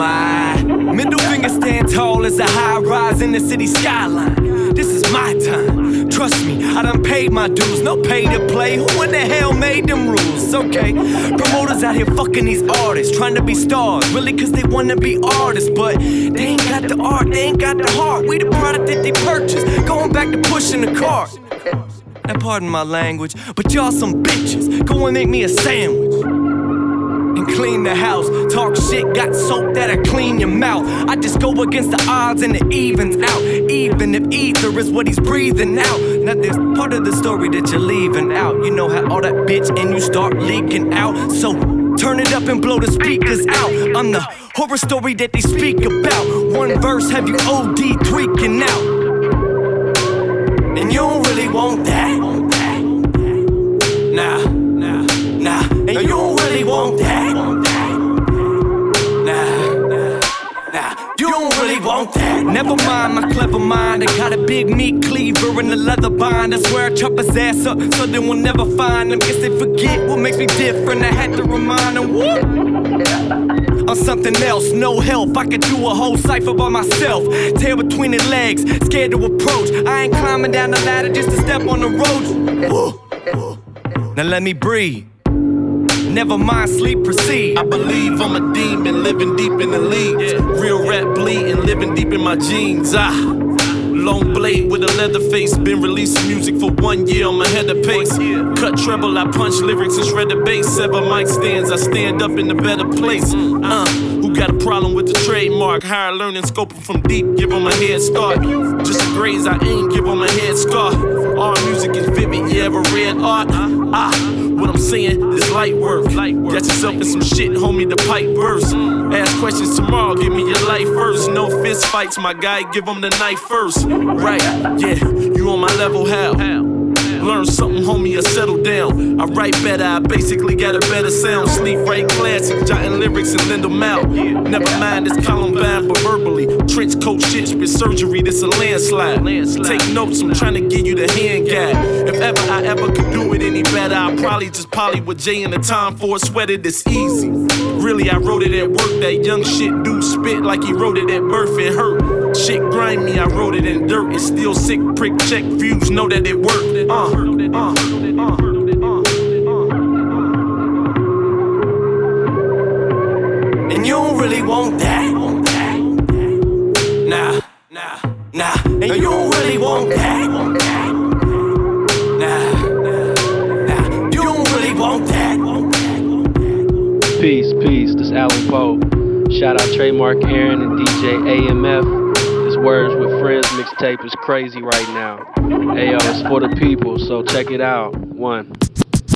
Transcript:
my. Middle finger stand tall as a high rise in the city skyline. This is my time. Trust me, I done paid my dues. No pay to play. Who in the hell made them rules? Okay. Promoters out here fucking these artists, trying to be stars. Really, cause they wanna be artists. But they ain't got the art, they ain't got the heart. We the product that they purchased. Going back to pushing the cart. Now, pardon my language, but y'all some bitches. Go and make me a sandwich and clean the house. Talk shit, got soap that'll clean your mouth. I just go against the odds and it evens out. Even if ether is what he's breathing out. Now there's part of the story that you're leaving out. You know how all that bitch and you start leaking out. So turn it up and blow the speakers out. I'm the horror story that they speak about. One verse have you OD tweaking out. And you don't really want that. You don't really want that. Never mind my clever mind. I got a big meat cleaver and a leather bind. I swear I chop his ass up so they will never find him. Guess they forget what makes me different. I had to remind them. Whoop. On something else, no help. I could do a whole cipher by myself. Tail between the legs, scared to approach. I ain't climbing down the ladder just to step on the road. Now let me breathe. Never mind, sleep, proceed. I believe I'm a demon living deep in the rap bleeding, living deep in my jeans. Ah. Long blade with a leather face. Been releasing music for one year, I'm ahead of pace. Cut treble, I punch lyrics and shred the bass. Sever mic stands, I stand up in a better place. Uh, who got a problem with the trademark? Higher learning, scoping from deep, give 'em a head start. Just graze, I ain't give 'em a head scar. All music is vivid, you ever read art? Ah, saying is light work. Got yourself in some shit, homie, the pipe burst. Ask questions tomorrow, give me your life first. No fist fights, my guy, give 'em the knife first. Right, yeah, you on my level, how? Learn something, homie, or settle down. I write better, I basically got a better sound. Sleep right classic, jotting lyrics and lend them out. Never mind, it's Columbine, but verbally. Trench coat shit, spit surgery, this a landslide. Take notes, I'm trying to give you the hand guide. If ever I ever could do it any better, I'd probably just poly with Jay in the time for a sweater this easy. Really, I wrote it at work. That young shit dude spit like he wrote it at birth. It hurt. Shit grind me, I wrote it in dirt. It's still sick. Prick check views, know that it worked. Uh, uh, And you don't really want that. And you don't really want that. Nah, nah. You don't really want that. Peace, peace. This Alan Poe. Shout out Trademark Aaron and DJ AMF. This Words with Friends mixtape is crazy right now. Hey yo, it's for the people, so check it out. One.